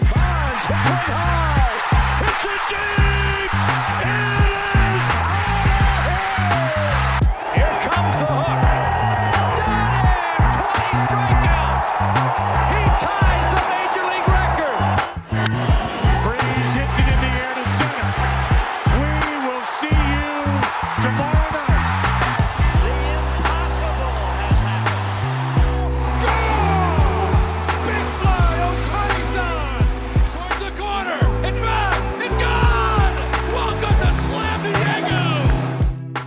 Bonds hit high. It's a deep.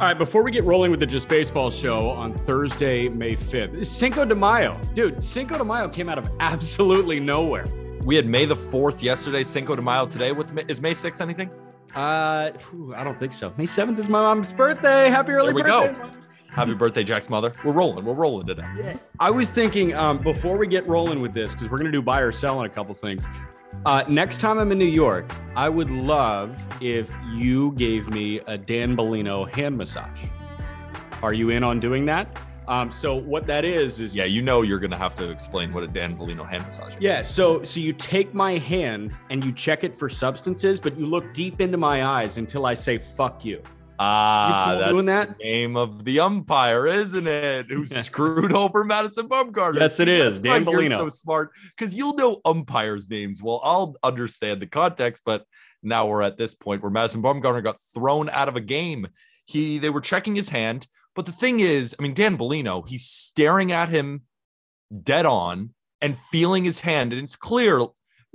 All right, before we get rolling with the Just Baseball show on Thursday, May 5th, Cinco de Mayo. Dude, Cinco de Mayo came out of absolutely nowhere. We had May the 4th yesterday, Cinco de Mayo today. What's May, is May 6th anything? Uh, whew, I don't think so. May 7th is my mom's birthday. Happy early There we birthday. go. Happy birthday, Jack's mother. We're rolling. We're rolling today. I was thinking um, before we get rolling with this, because we're going to do buy or sell on a couple things. Uh, next time I'm in New York, I would love if you gave me a Dan Bellino hand massage. Are you in on doing that? Um, so what that is is Yeah, you know you're going to have to explain what a Dan Bellino hand massage is. Yeah, so so you take my hand and you check it for substances, but you look deep into my eyes until I say "fuck you." Ah, that's doing the that? name of the umpire, isn't it? Who screwed over Madison Bumgarner? Yes, it is. See, is. that's why Dan You're so smart because you'll know umpires' names. Well, I'll understand the context, but now we're at this point where Madison Bumgarner got thrown out of a game. He they were checking his hand, but the thing is, I mean, Dan Bellino, he's staring at him dead on and feeling his hand, and it's clear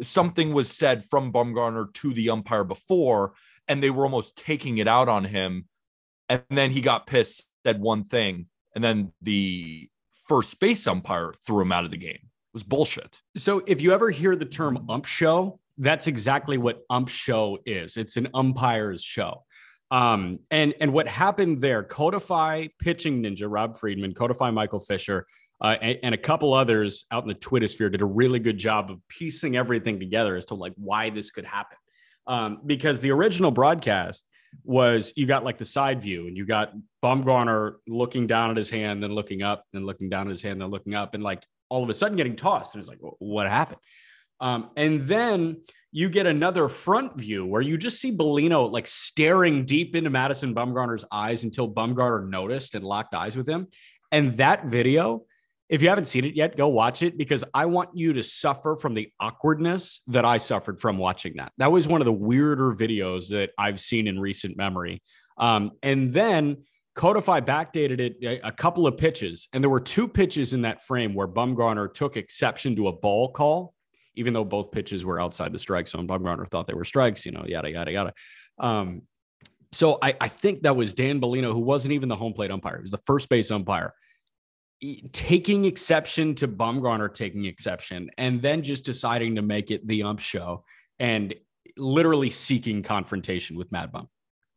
something was said from Bumgarner to the umpire before, and they were almost taking it out on him. And then he got pissed, said one thing, and then the first base umpire threw him out of the game. It was bullshit. So if you ever hear the term ump show, that's exactly what ump show is. It's an umpire's show. Um, and and what happened there, Codify Pitching Ninja, Rob Friedman, Codify Michael Fisher, uh, and, and a couple others out in the Twitter sphere did a really good job of piecing everything together as to like why this could happen. Um, because the original broadcast was you got like the side view and you got Bumgarner looking down at his hand, then looking up, then looking down at his hand, then looking up, and like all of a sudden getting tossed. And it's like, what happened? Um, and then you get another front view where you just see Bellino like staring deep into Madison Bumgarner's eyes until Bumgarner noticed and locked eyes with him. And that video, if you haven't seen it yet, go watch it because I want you to suffer from the awkwardness that I suffered from watching that. That was one of the weirder videos that I've seen in recent memory. Um, and then Codify backdated it a, a couple of pitches, and there were two pitches in that frame where Bumgarner took exception to a ball call, even though both pitches were outside the strike zone. Bumgarner thought they were strikes, you know, yada yada yada. Um, so I, I think that was Dan Bellino, who wasn't even the home plate umpire; he was the first base umpire, taking exception to Bumgarner taking exception, and then just deciding to make it the ump show and literally seeking confrontation with Mad Bum.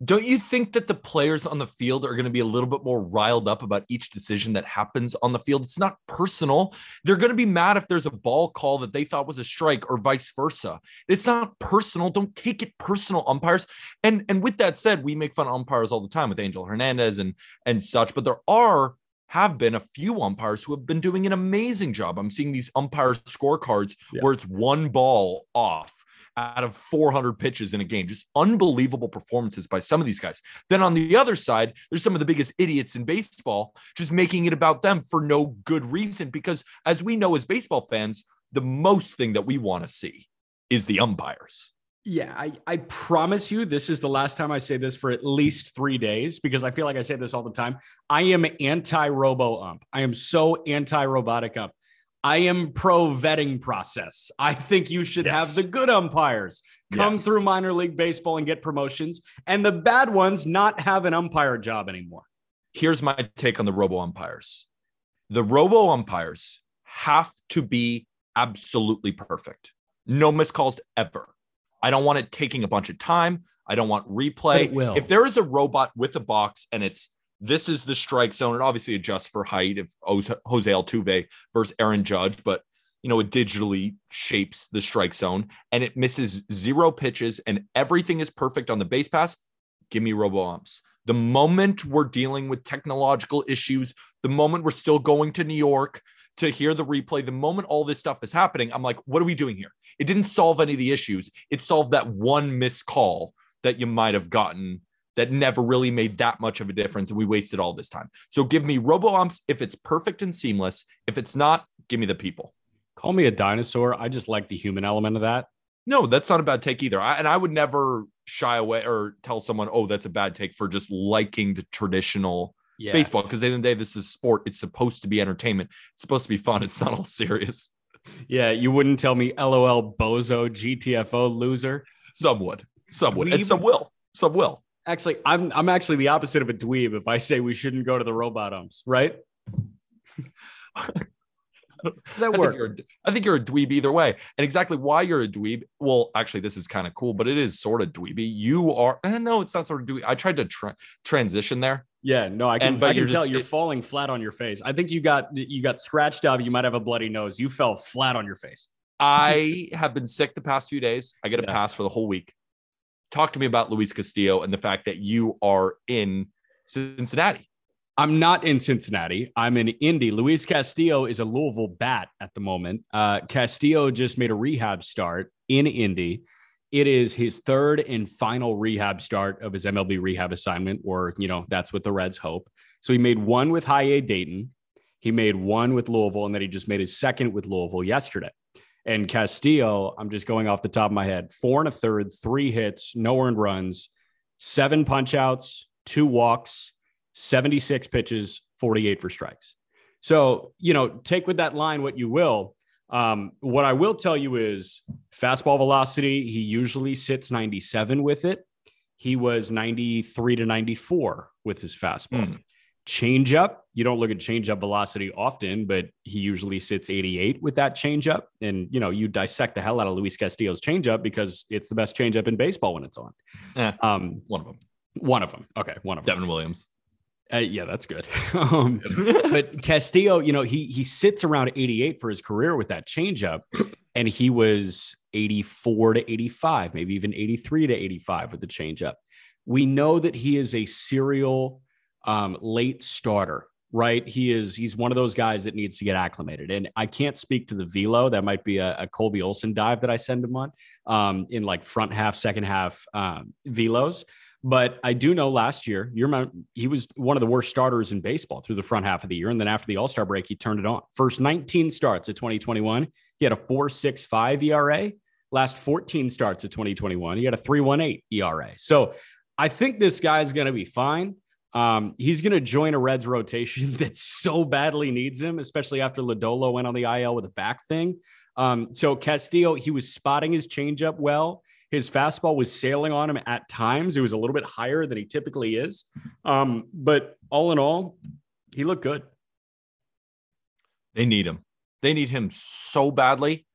Don't you think that the players on the field are going to be a little bit more riled up about each decision that happens on the field? It's not personal. They're going to be mad if there's a ball call that they thought was a strike or vice versa. It's not personal. Don't take it personal, umpires. And and with that said, we make fun of umpires all the time with Angel Hernandez and and such, but there are have been a few umpires who have been doing an amazing job. I'm seeing these umpire scorecards Yeah. where it's one ball off out of 400 pitches in a game. Just unbelievable performances by some of these guys. Then on the other side, there's some of the biggest idiots in baseball, just making it about them for no good reason. Because as we know as baseball fans, the most thing that we want to see is the umpires. Yeah, I, I promise you, this is the last time I say this for at least three days because I feel like I say this all the time. I am anti robo ump. I am so anti robotic ump. I am pro vetting process. I think you should Yes. have the good umpires come Yes. through minor league baseball and get promotions, and the bad ones not have an umpire job anymore. Here's my take on the robo umpires the robo umpires have to be absolutely perfect. No miscalls ever. I don't want it taking a bunch of time. I don't want replay. If there is a robot with a box and it's this is the strike zone, it obviously adjusts for height if Jose Altuve versus Aaron Judge, but you know, it digitally shapes the strike zone and it misses zero pitches and everything is perfect on the base pass. Give me robo umps. The moment we're dealing with technological issues, the moment we're still going to New York to hear the replay, the moment all this stuff is happening, I'm like, what are we doing here? It didn't solve any of the issues. It solved that one missed call that you might have gotten that never really made that much of a difference. And we wasted all this time. So give me robo umps if it's perfect and seamless. If it's not, give me the people. Call me a dinosaur. I just like the human element of that. No, that's not a bad take either. I, and I would never shy away or tell someone, oh, that's a bad take for just liking the traditional Yeah. baseball. Because at the end of the day, this is sport. It's supposed to be entertainment. It's supposed to be fun. It's not all serious. Yeah. You wouldn't tell me LOL bozo GTFO loser. Some would, some would, and some will. Some will. Actually, I'm I'm actually the opposite of a dweeb if I say we shouldn't go to the robot umps, right? Does that I think, work? a, I think you're a dweeb either way. And exactly why you're a dweeb. Well, actually, this is kind of cool, but it is sort of dweeby. You are, eh, no, it's not sort of dweeby. I tried to tra- transition there. Yeah, no, I can, And- but I can you're tell just- you're it- falling flat on your face. I think you got you got scratched up. You might have a bloody nose. You fell flat on your face. I have been sick the past few days. I get a Yeah. pass for the whole week. Talk to me about Luis Castillo and the fact that you are in Cincinnati. I'm not in Cincinnati. I'm in Indy. Luis Castillo is a Louisville bat at the moment. Uh, Castillo just made a rehab start in Indy. It is his third and final rehab start of his MLB rehab assignment, or, you know, that's what the Reds hope. So he made one with High A Dayton. He made one with Louisville, and then he just made his second with Louisville yesterday. And Castillo, I'm just going off the top of my head, four and a third, three hits, no earned runs, seven punch outs, two walks, 76 pitches, 48 for strikes. So, you know, take with that line what you will. Um, what I will tell you is fastball velocity, he usually sits 97 with it. He was 93 to 94 with his fastball. Hmm. Changeup, you don't look at changeup velocity often, but he usually sits 88 with that changeup. And, you know, you dissect the hell out of Luis Castillo's changeup because it's the best changeup in baseball when it's on. Eh. Um, One of them, one of them. Okay. One of them. Devin Williams. Uh, yeah, that's good. um, but Castillo, you know, he he sits around 88 for his career with that changeup, and he was 84 to 85, maybe even 83 to 85 with the changeup. We know that he is a serial um, late starter, right? He is he's one of those guys that needs to get acclimated. And I can't speak to the velo. That might be a, a Colby Olson dive that I send him on um, in like front half, second half um, velos. But I do know last year, he was one of the worst starters in baseball through the front half of the year. And then after the All Star break, he turned it on. First 19 starts of 2021, he had a 4.65 ERA. Last 14 starts of 2021, he had a 3.18 ERA. So I think this guy's going to be fine. Um, he's going to join a Reds rotation that so badly needs him, especially after Lodolo went on the IL with a back thing. Um, so Castillo, he was spotting his changeup well. His fastball was sailing on him at times. It was a little bit higher than he typically is. Um, but all in all, he looked good. They need him. They need him so badly.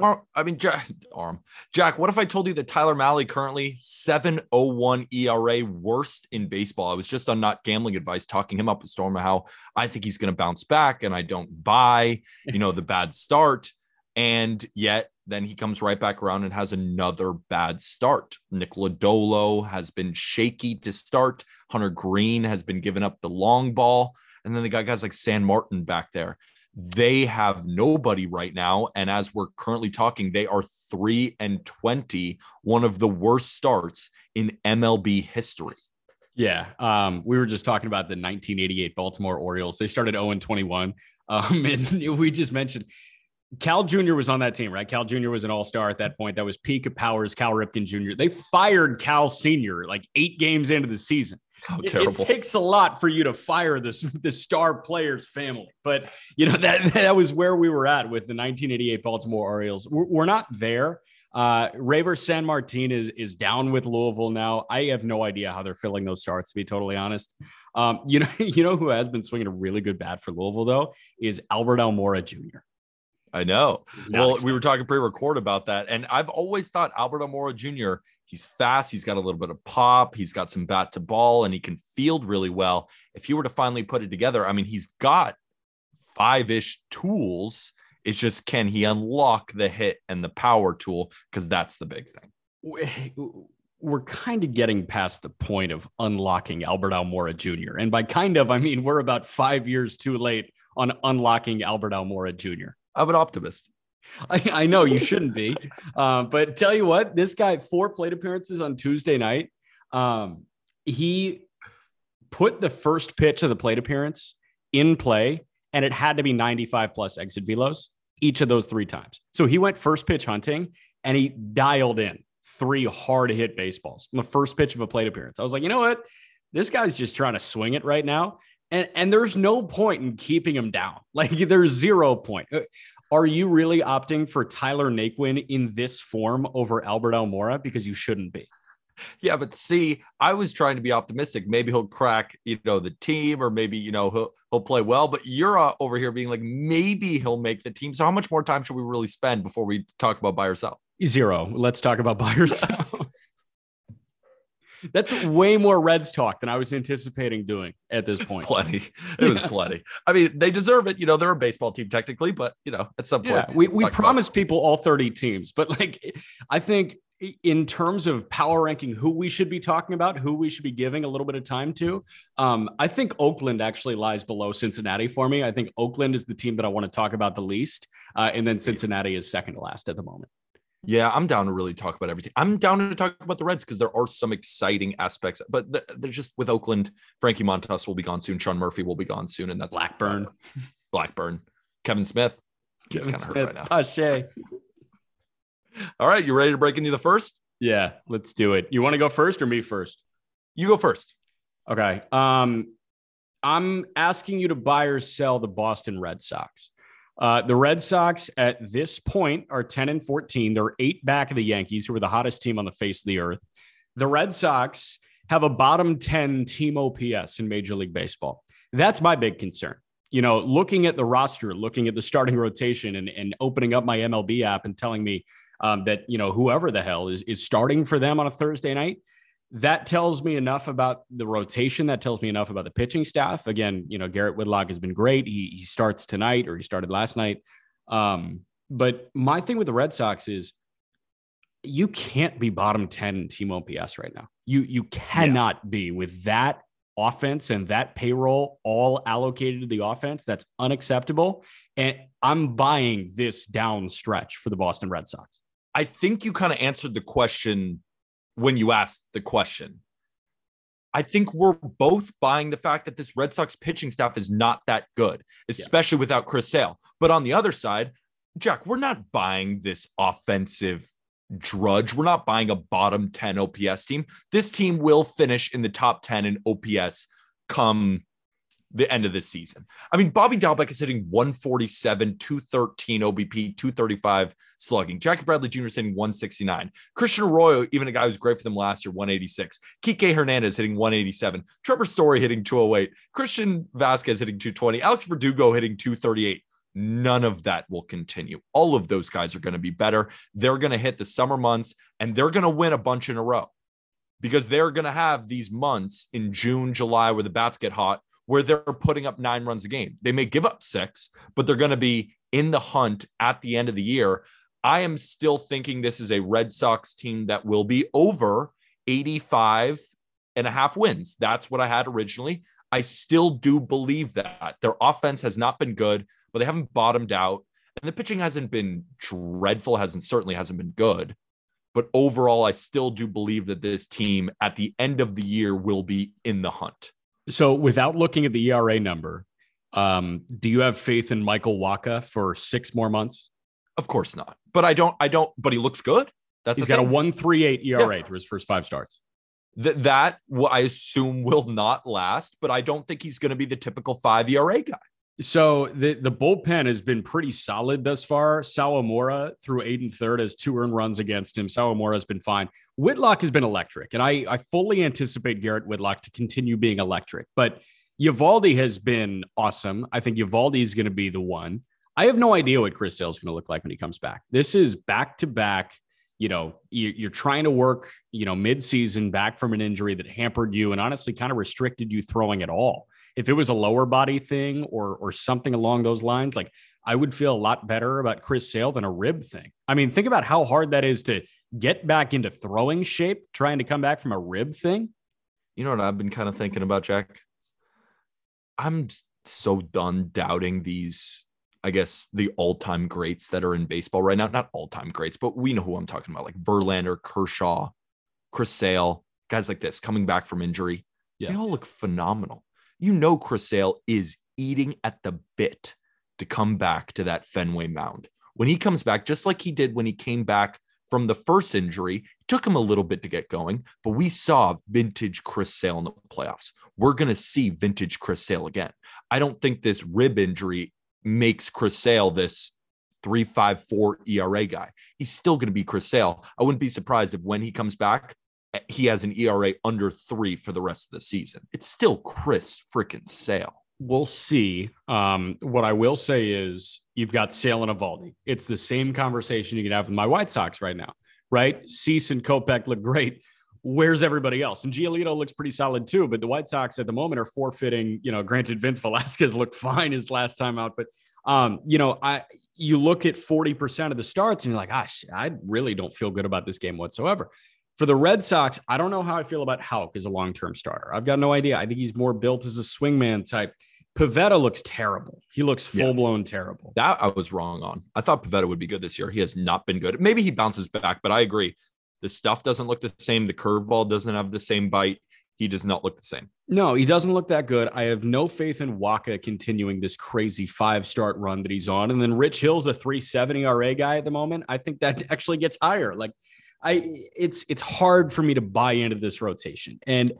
I mean, Jack, arm. Jack, what if I told you that Tyler Mahle currently 701 ERA, worst in baseball? I was just on not gambling advice talking him up a storm how I think he's going to bounce back and I don't buy, you know, the bad start. And yet then he comes right back around and has another bad start. Nick Lodolo has been shaky to start. Hunter Greene has been giving up the long ball. And then they got guys like Sanmartin back there. They have nobody right now. And as we're currently talking, they are three and 20, one of the worst starts in MLB history. Yeah. Um, we were just talking about the 1988 Baltimore Orioles. They started 0 and 21. Um, and we just mentioned Cal Jr. was on that team, right? Cal Jr. was an all star at that point. That was peak of powers, Cal Ripken Jr. They fired Cal Sr. like eight games into the season. How It- It, takes a lot for you to fire this the star player's family, but you know that that was where we were at with the 1988 Baltimore Orioles. We're, we're not there. Uh, Reiver Sanmartin is is down with Louisville now. I have no idea how they're filling those starts. To be totally honest, um, you know, you know who has been swinging a really good bat for Louisville though is Albert Almora Jr. I know. Well, we were talking pre-record about that, and I've always thought Albert Almora Jr. He's fast. He's got a little bit of pop. He's got some bat to ball, and he can field really well. If you were to finally put it together, I mean, he's got five-ish tools. It's just can he unlock the hit and the power tool? Because that's the big thing. we- we're kind of getting past the point of unlocking Albert Almora Jr. And by kind of, I mean we're about five years too late on unlocking Albert Almora Jr. I'm an optimist. I, I know you shouldn't be, um, but tell you what, this guy four plate appearances on Tuesday night. Um, he put the first pitch of the plate appearance in play, and it had to be 95 plus exit velos each of those three times. So he went first pitch hunting, and he dialed in three hard hit baseballs on the first pitch of a plate appearance. I was like, you know what? This guy's just trying to swing it right now. And, and there's no point in keeping him down. Like there's zero point. Uh, are you really opting for Tyler Naquin in this form over Albert Almora? Because you shouldn't be. Yeah, but see, I was trying to be optimistic. Maybe he'll crack, you know, the team, or maybe you know he'll he'll play well. But you're uh, over here being like, maybe he'll make the team. So how much more time should we really spend before we talk about buy or sell? Zero. Let's talk about buy or sell. That's way more Reds talk than I was anticipating doing at this point. plenty. It was plenty. I mean, they deserve it. You know, they're a baseball team technically, but you know, at some point, yeah, we, we promised people all 30 teams, but like I think in terms of power ranking who we should be talking about, who we should be giving a little bit of time to, um, I think Oakland actually lies below Cincinnati for me. I think Oakland is the team that I want to talk about the least, uh, and then Cincinnati is second to last at the moment. Yeah, I'm down to really talk about everything. I'm down to talk about the Reds because there are some exciting aspects, but they're just with Oakland. Frankie Montas will be gone soon. Sean Murphy will be gone soon, and that's Blackburn, uh, Blackburn, Kevin Smith. Kevin Smith, right now. Pache. All right, you ready to break into the first? Yeah, let's do it. You want to go first or me first? You go first. Okay. Um, I'm asking you to buy or sell the Boston Red Sox. Uh, the Red Sox at this point are 10 and 14. They're eight back of the Yankees, who are the hottest team on the face of the earth. The Red Sox have a bottom 10 team OPS in Major League Baseball. That's my big concern. You know, looking at the roster, looking at the starting rotation, and, and opening up my MLB app and telling me um, that, you know, whoever the hell is, is starting for them on a Thursday night, that tells me enough about the rotation. That tells me enough about the pitching staff. Again, you know, Garrett Whitlock has been great. He, he starts tonight or he started last night. Um, but my thing with the Red Sox is you can't be bottom 10 in team OPS right now. You you cannot yeah. be with that offense and that payroll all allocated to the offense. That's unacceptable. And I'm buying this down stretch for the Boston Red Sox. I think you kind of answered the question when you asked the question. I think we're both buying the fact that this Red Sox pitching staff is not that good, especially yeah. without Chris Sale. But on the other side, Jack, we're not buying this offensive drudge. We're not buying a bottom 10 OPS team. This team will finish in the top 10 in OPS come the end of this season. I mean, Bobby Dalbec is hitting 147, 213 OBP, 235 slugging. Jackie Bradley Jr. is hitting 169. Christian Arroyo, even a guy who's great for them last year, 186. Kike Hernandez hitting 187. Trevor Story hitting 208. Christian Vasquez hitting 220. Alex Verdugo hitting 238. None of that will continue. All of those guys are going to be better. They're going to hit the summer months and they're going to win a bunch in a row because they're going to have these months in June, July where the bats get hot where they're putting up nine runs a game. They may give up six, but they're going to be in the hunt at the end of the year. I am still thinking this is a Red Sox team that will be over 85 and a half wins. That's what I had originally. I still do believe that. Their offense has not been good, but they haven't bottomed out. And the pitching hasn't been dreadful, hasn't certainly hasn't been good. But overall, I still do believe that this team at the end of the year will be in the hunt. So, without looking at the ERA number, um, do you have faith in Michael Wacha for six more months? Of course not. But I don't. I don't. But he looks good. That's he's got thing. a one three eight ERA yeah. through his first five starts. Th- that I assume will not last. But I don't think he's going to be the typical five ERA guy. So the the bullpen has been pretty solid thus far. Sawamura through eight and third has two earned runs against him. Sawamura has been fine. Whitlock has been electric, and I I fully anticipate Garrett Whitlock to continue being electric. But Eovaldi has been awesome. I think Eovaldi is going to be the one. I have no idea what Chris Sale is going to look like when he comes back. This is back to back. You know, you're trying to work, you know, mid season back from an injury that hampered you and honestly kind of restricted you throwing at all if it was a lower body thing or or something along those lines, like I would feel a lot better about Chris Sale than a rib thing. I mean, think about how hard that is to get back into throwing shape, trying to come back from a rib thing. You know what I've been kind of thinking about, Jack? I'm so done doubting these, I guess, the all time greats that are in baseball right now. Not all time greats, but we know who I'm talking about, like Verlander, Kershaw, Chris Sale, guys like this coming back from injury. Yeah. They all look phenomenal. You know, Chris Sale is eating at the bit to come back to that Fenway mound. When he comes back, just like he did when he came back from the first injury, it took him a little bit to get going, but we saw vintage Chris Sale in the playoffs. We're going to see vintage Chris Sale again. I don't think this rib injury makes Chris Sale this 354 ERA guy. He's still going to be Chris Sale. I wouldn't be surprised if when he comes back, he has an ERA under three for the rest of the season. It's still Chris freaking Sale. We'll see. Um, what I will say is you've got Sale and Eovaldi. It's the same conversation you can have with my White Sox right now, right? Cease and Kopech look great. Where's everybody else? And Giolito looks pretty solid too, but the White Sox at the moment are forfeiting, you know, granted Vince Velasquez looked fine his last time out, but um, you know, I you look at 40% of the starts and you're like, gosh, I really don't feel good about this game whatsoever. For the Red Sox, I don't know how I feel about Houck as a long-term starter. I've got no idea. I think he's more built as a swingman type. Pivetta looks terrible. He looks full blown terrible. That I was wrong on. I thought Pivetta would be good this year. He has not been good. Maybe he bounces back, but I agree. The stuff doesn't look the same. The curveball doesn't have the same bite. He does not look the same. No, he doesn't look that good. I have no faith in Wacha continuing this crazy five start run that he's on. And then Rich Hill's a 370 RA guy at the moment. I think that actually gets higher. Like I it's it's hard for me to buy into this rotation. And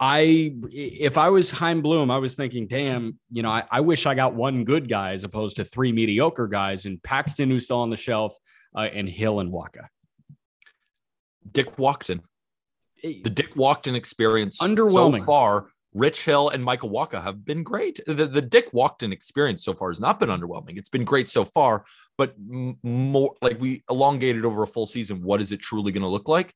I if I was Chaim Bloom, I was thinking, damn, you know, I, I wish I got one good guy as opposed to three mediocre guys and Paxton who's still on the shelf uh, and Hill and Wacha. Dick Walkton. The Dick Walkton experience Underwhelming. so far. Rich Hill and Michael Wacha have been great. The, the Dick Walkton experience so far has not been underwhelming. It's been great so far, but m- more like we elongated over a full season. What is it truly going to look like?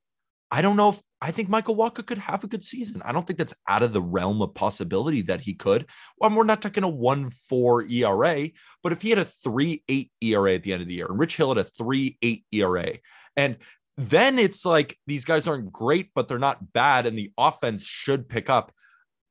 I don't know if I think Michael Wacha could have a good season. I don't think that's out of the realm of possibility that he could. Well, we're not talking a 1 4 ERA, but if he had a 3 8 ERA at the end of the year and Rich Hill had a 3 8 ERA, and then it's like these guys aren't great, but they're not bad, and the offense should pick up.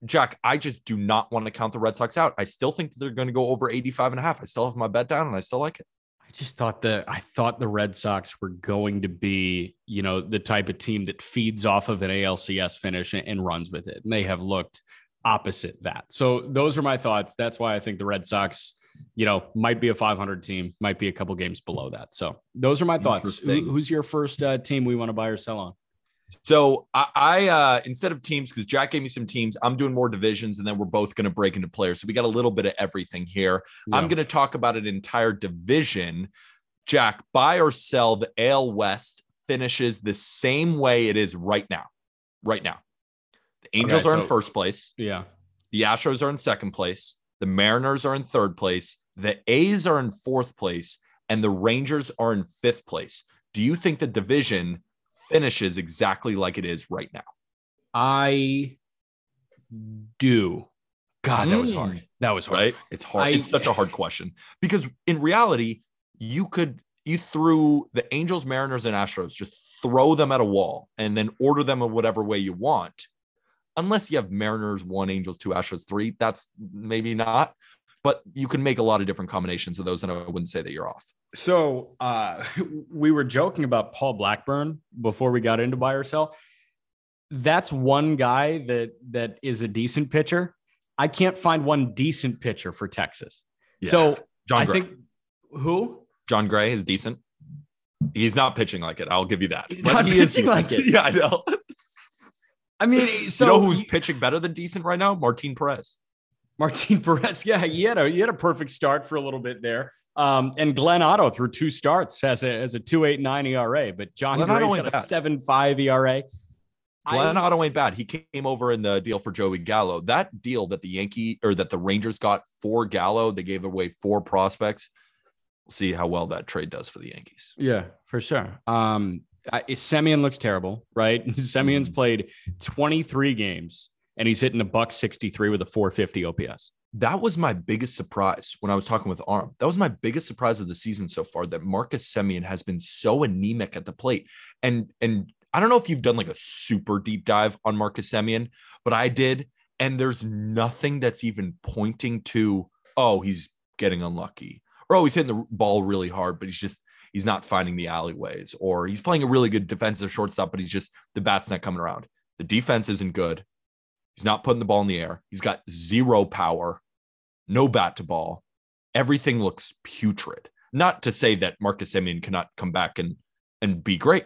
Jack, I just do not want to count the Red Sox out. I still think that they're going to go over 85 and a half. I still have my bet down and I still like it. I just thought that I thought the Red Sox were going to be, you know, the type of team that feeds off of an ALCS finish and, and runs with it. And they have looked opposite that. So those are my thoughts. That's why I think the Red Sox, you know, might be a 500 team, might be a couple games below that. So those are my thoughts. Who- who's your first uh, team we want to buy or sell on? So I, I uh instead of teams, because Jack gave me some teams, I'm doing more divisions, and then we're both going to break into players. So we got a little bit of everything here. I'm going to talk about an entire division. Jack, buy or sell the AL West finishes the same way it is right now. Right now. The Angels Okay, are in first place. Yeah. The Astros are in second place. The Mariners are in third place. The A's are in fourth place. And the Rangers are in fifth place. Do you think the division finishes exactly like it is right now? I do. God, that was Mm. hard. That was hard. Right? It's hard. I- it's such a hard question because in reality, you could, you threw the Angels, Mariners, and Astros, just throw them at a wall and then order them in whatever way you want. Unless you have Mariners one, Angels two, Astros three, that's maybe not. But you can make a lot of different combinations of those, and I wouldn't say that you're off. So uh, we were joking about Paul Blackburn before we got into buy or sell. That's one guy that that is a decent pitcher. I can't find one decent pitcher for Texas. So Jon I Gray. think who? Jon Gray is decent. He's not pitching like it. I'll give you that. He's But not he is pitching like it. Yeah, I know. I mean, so you know who's pitching better than decent right now? Martin Perez. Martin Perez. Yeah, he had a he had a perfect start for a little bit there. Um, and Glenn Otto through two starts has a as a two eight nine ERA, but Jon Glenn Gray's got a bad. seven five ERA. Glenn I- Otto ain't bad. He came over in the deal for Joey Gallo. That deal that the Yankee or that the Rangers got for Gallo, they gave away four prospects. We'll see how well that trade does for the Yankees. Yeah, for sure. Um, I, Semien looks terrible, right? Semien's Mhm. played 23 games and he's hitting a buck 63 with a 450 OPS. That was my biggest surprise when I was talking with Aram. That was my biggest surprise of the season so far that Marcus Semien has been so anemic at the plate. And and I don't know if you've done like a super deep dive on Marcus Semien, but I did. and there's nothing that's even pointing to, oh, he's getting unlucky, or oh, he's hitting the ball really hard, but he's just he's not finding the alleyways, or he's playing a really good defensive shortstop, but he's just the bat's not coming around. The defense isn't good. He's not putting the ball in the air. He's got zero power, no bat to ball. Everything looks putrid. Not to say that Marcus Semien cannot come back and and be great,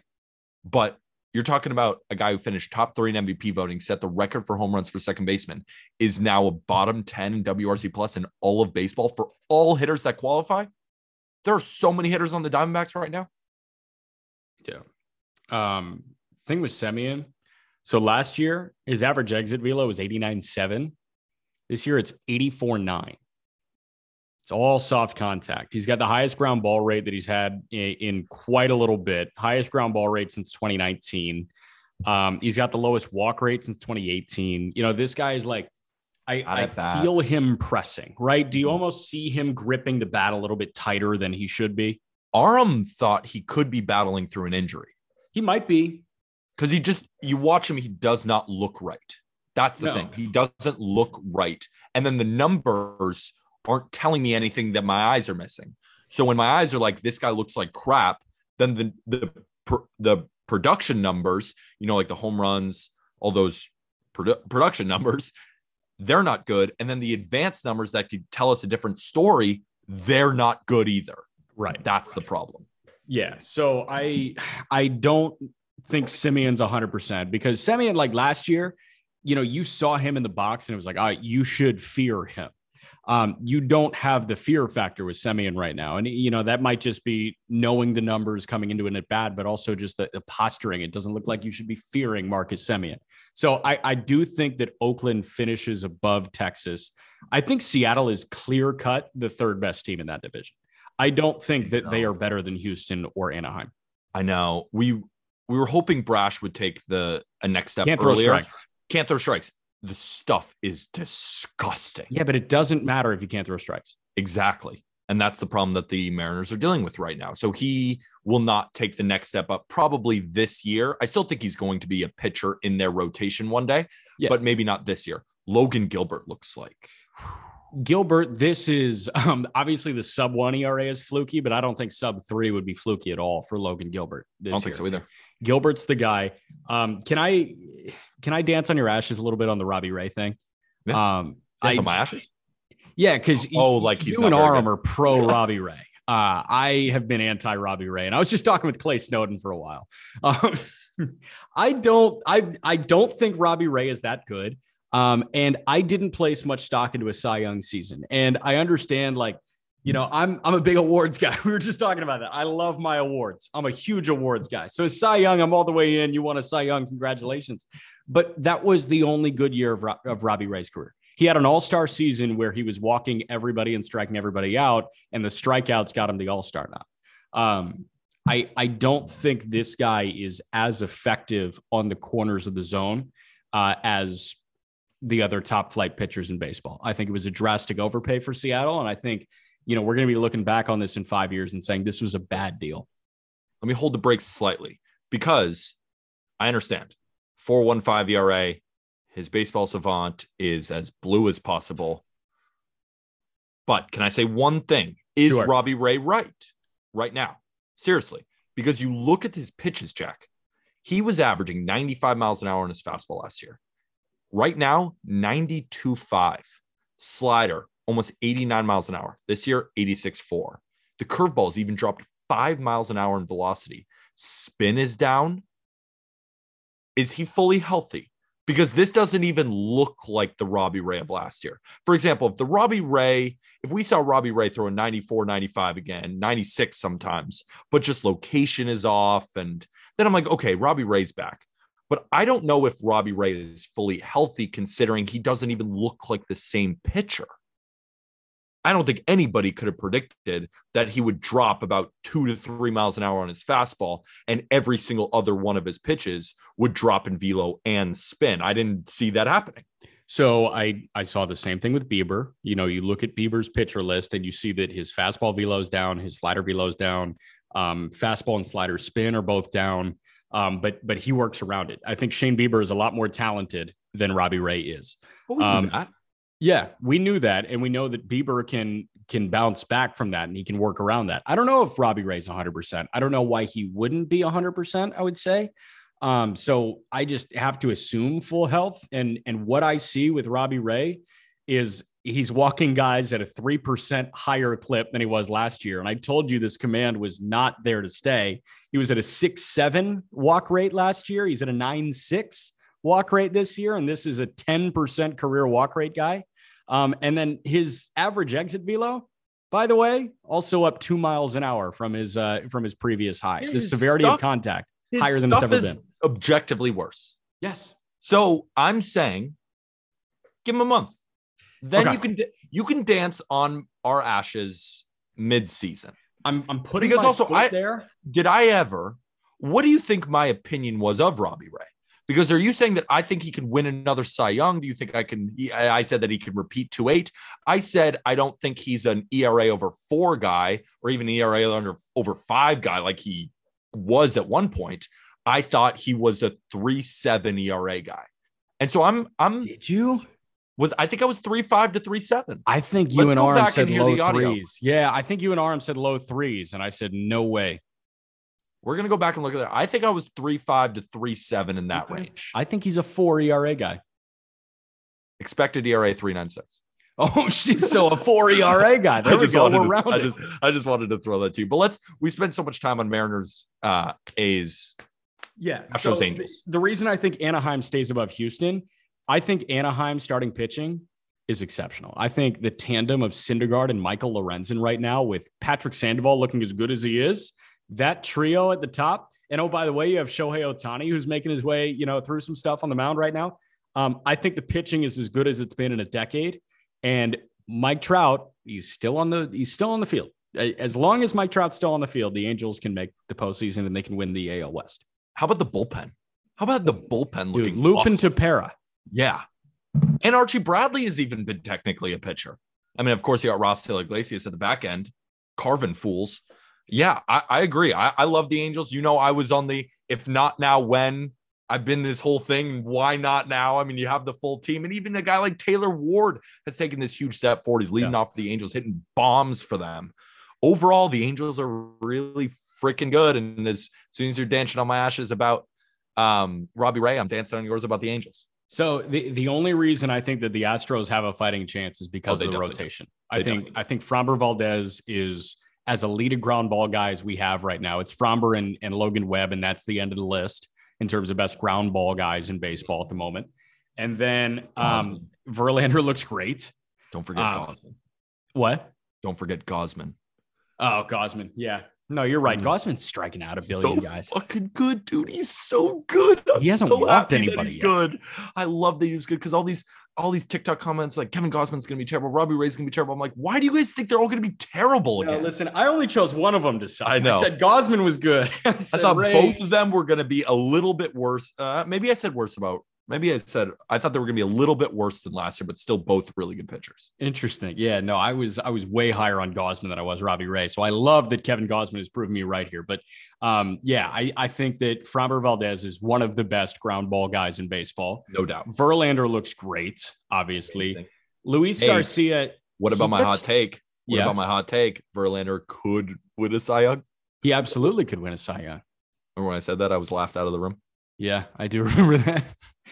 but you're talking about a guy who finished top three in MVP voting, set the record for home runs for second baseman, is now a bottom 10 in WRC plus in all of baseball for all hitters that qualify. There are so many hitters on the Diamondbacks right now. Yeah. Um, thing with Semien. So last year, his average exit velo was 89.7. This year, it's 84.9. It's all soft contact. He's got the highest ground ball rate that he's had in, quite a little bit, highest ground ball rate since 2019. Um, he's got the lowest walk rate since 2018. You know, this guy is like, I, I feel him pressing, right? Do you mm-hmm. almost see him gripping the bat a little bit tighter than he should be? Aram thought he could be battling through an injury. He might be. Because he just, you watch him, he does not look right. That's the no. thing. He doesn't look right. And then the numbers aren't telling me anything that my eyes are missing. So when my eyes are like, this guy looks like crap, then the, the, the production numbers, you know, like the home runs, all those produ- production numbers, they're not good. And then the advanced numbers that could tell us a different story, they're not good either. Right. That's the problem. Yeah. So I I don't think Semien's 100% because Semien, like last year, you know, you saw him in the box and it was like, all right, you should fear him. Um, you don't have the fear factor with Semien right now. And, you know, that might just be knowing the numbers coming into it at bad, but also just the, the, posturing. It doesn't look like you should be fearing Marcus Semien. So I, I do think that Oakland finishes above Texas. I think Seattle is clear cut the third best team in that division. I don't think that they are better than Houston or Anaheim. I know. We we were hoping Brash would take the a next step Can't earlier. Throw strikes. Can't throw strikes the stuff is disgusting. Yeah, but it doesn't matter if you can't throw strikes. Exactly. And that's the problem that the Mariners are dealing with right now. So he will not take the next step up probably this year. I still think he's going to be a pitcher in their rotation one day, yeah. but maybe not this year. Logan Gilbert looks like. Gilbert, this is um, obviously the sub one ERA is fluky, but I don't think sub three would be fluky at all for Logan Gilbert. This I don't year. think so either. Gilbert's the guy. Um, can I can I dance on your ashes a little bit on the Robbie Ray thing? Yeah. Um, dance I, on my ashes. Yeah, because oh, like you and Aram are pro Robbie Ray. Uh, I have been anti Robbie Ray, and I was just talking with Clay Snowden for a while. Um, I don't, I, I don't think Robbie Ray is that good. Um, and I didn't place much stock into a Cy Young season, and I understand like you know, I'm I'm a big awards guy. We were just talking about that. I love my awards. I'm a huge awards guy. So Cy Young, I'm all the way in. You want a Cy Young? Congratulations. But that was the only good year of, of Robbie Ray's career. He had an all-star season where he was walking everybody and striking everybody out, and the strikeouts got him the all-star now. Um, I I don't think this guy is as effective on the corners of the zone uh, as the other top flight pitchers in baseball. I think it was a drastic overpay for Seattle, and I think you know, we're going to be looking back on this in five years and saying this was a bad deal. Let me hold the brakes slightly because I understand 415 ERA, his baseball savant is as blue as possible. But can I say one thing? Is sure. Robbie Ray right right now? Seriously, because you look at his pitches, Jack, he was averaging 95 miles an hour on his fastball last year. Right now, 92.5. Slider, almost 89 miles an hour. This year, 86.4. The curveball even dropped five miles an hour in velocity. Spin is down. Is he fully healthy? Because this doesn't even look like the Robbie Ray of last year. For example, if the Robbie Ray, if we saw Robbie Ray throw a 94, 95 again, 96 sometimes, but just location is off, and then I'm like, okay, Robbie Ray's back. But I don't know if Robbie Ray is fully healthy considering he doesn't even look like the same pitcher. I don't think anybody could have predicted that he would drop about two to three miles an hour on his fastball, and every single other one of his pitches would drop in velo and spin. I didn't see that happening. So I I saw the same thing with Bieber. You know, you look at Bieber's pitcher list and you see that his fastball velo is down, his slider velo is down, um, fastball and slider spin are both down. Um, but but he works around it. I think Shane Bieber is a lot more talented than Robbie Ray is. But we knew Um, that. Yeah, we knew that, and we know that Bieber can can bounce back from that, and he can work around that. I don't know if Robbie Ray's 100. percent I don't know why he wouldn't be 100. percent I would say. Um, so I just have to assume full health, and and what I see with Robbie Ray is he's walking guys at a three percent higher clip than he was last year. And I told you this command was not there to stay. He was at a six seven walk rate last year. He's at a nine six walk rate this year, and this is a 10% career walk rate guy. Um, and then his average exit velo, by the way, also up two miles an hour from his uh, from his previous high. The severity stuff- of contact higher than it's stuff ever is been. objectively worse. Yes. So I'm saying, give him a month. Then Okay. you can you can dance on our ashes mid-season. I'm I'm putting Because also I- there. Did I ever? What do you think my opinion was of Robbie Ray? Because are you saying that I think he can win another Cy Young? Do you think I can? I said that he could repeat two eight. I said I don't think he's an ERA over four guy or even ERA under over five guy like he was at one point. I thought he was a three seven ERA guy, and so I'm I'm Did you? was I think I was three five to three seven. I think you Let's and Aram said and low threes. Yeah, I think you and Aram said low threes, and I said no way. We're gonna go back and look at that. I think I was three five to three seven in that Okay. range. I think he's a four ERA guy. Expected ERA three nine six. Oh, she's so a four ERA guy. There I just wanted We're to, around I just, I just wanted to throw that to you. But let's we spent so much time on Mariners, uh, A's. Yeah. Astros, so Angels. The, the reason I think Anaheim stays above Houston, I think Anaheim starting pitching is exceptional. I think the tandem of Syndergaard and Michael Lorenzen right now, with Patrick Sandoval looking as good as he is, that trio at the top. And oh, by the way, you have Shohei Ohtani who's making his way, you know, through some stuff on the mound right now. Um, I think the pitching is as good as it's been in a decade. And Mike Trout, he's still on the he's still on the field. As long as Mike Trout's still on the field, the Angels can make the postseason and they can win the AL West. How about the bullpen? How about the bullpen Dude, looking Lupin awesome? Tepera. Yeah. And Archie Bradley has even been technically a pitcher. I mean, of course, you got Ross Taylor Iglesias at the back end, carving fools. Yeah, I, I agree. I, I love the Angels. You know, I was on the if not now, when I've been this whole thing. Why not now? I mean, you have the full team, and even a guy like Taylor Ward has taken this huge step forward. He's leading off for the Angels, hitting bombs for them. Overall, the Angels are really freaking good. And as soon as you're dancing on my ashes about um, Robbie Ray, I'm dancing on yours about the Angels. So the, the only reason I think that the Astros have a fighting chance is because Oh, of the do. rotation. I think do. I think Framber Valdez is as elite a ground ball guy as we have right now. It's Framber and, and Logan Webb, and that's the end of the list in terms of best ground ball guys in baseball at the moment. And then um, Verlander looks great. Don't forget Um, Gausman. What? Don't forget Gausman. Oh, Gausman. Yeah. No, you're right. Mm. Gausman's striking out a billion So guys. Fucking good, dude. He's so good. I'm He hasn't so walked happy anybody He's yet. good. I love that he's good because all these all these TikTok comments like Kevin Gausman's gonna be terrible, Robbie Ray's gonna be terrible. I'm like, why do you guys think they're all gonna be terrible No, listen, I only chose one of them to suck. I know. said Gausman was good. I, I thought Ray- both of them were gonna be a little bit worse. Uh, maybe I said worse about. Maybe I said I thought they were gonna be a little bit worse than last year, but still both really good pitchers. Interesting. Yeah, no, I was I was way higher on Gausman than I was Robbie Ray. So I love that Kevin Gausman has proven me right here. But um, yeah, I, I think that Framber Valdez is one of the best ground ball guys in baseball. No doubt. Verlander looks great, obviously. Amazing. Luis Hey, Garcia, What about my hot take? What Yeah. about my hot take? Verlander could win a Cy Young. he absolutely could win a Cy Young. Remember when I said that? I was laughed out of the room. Yeah, I do remember that.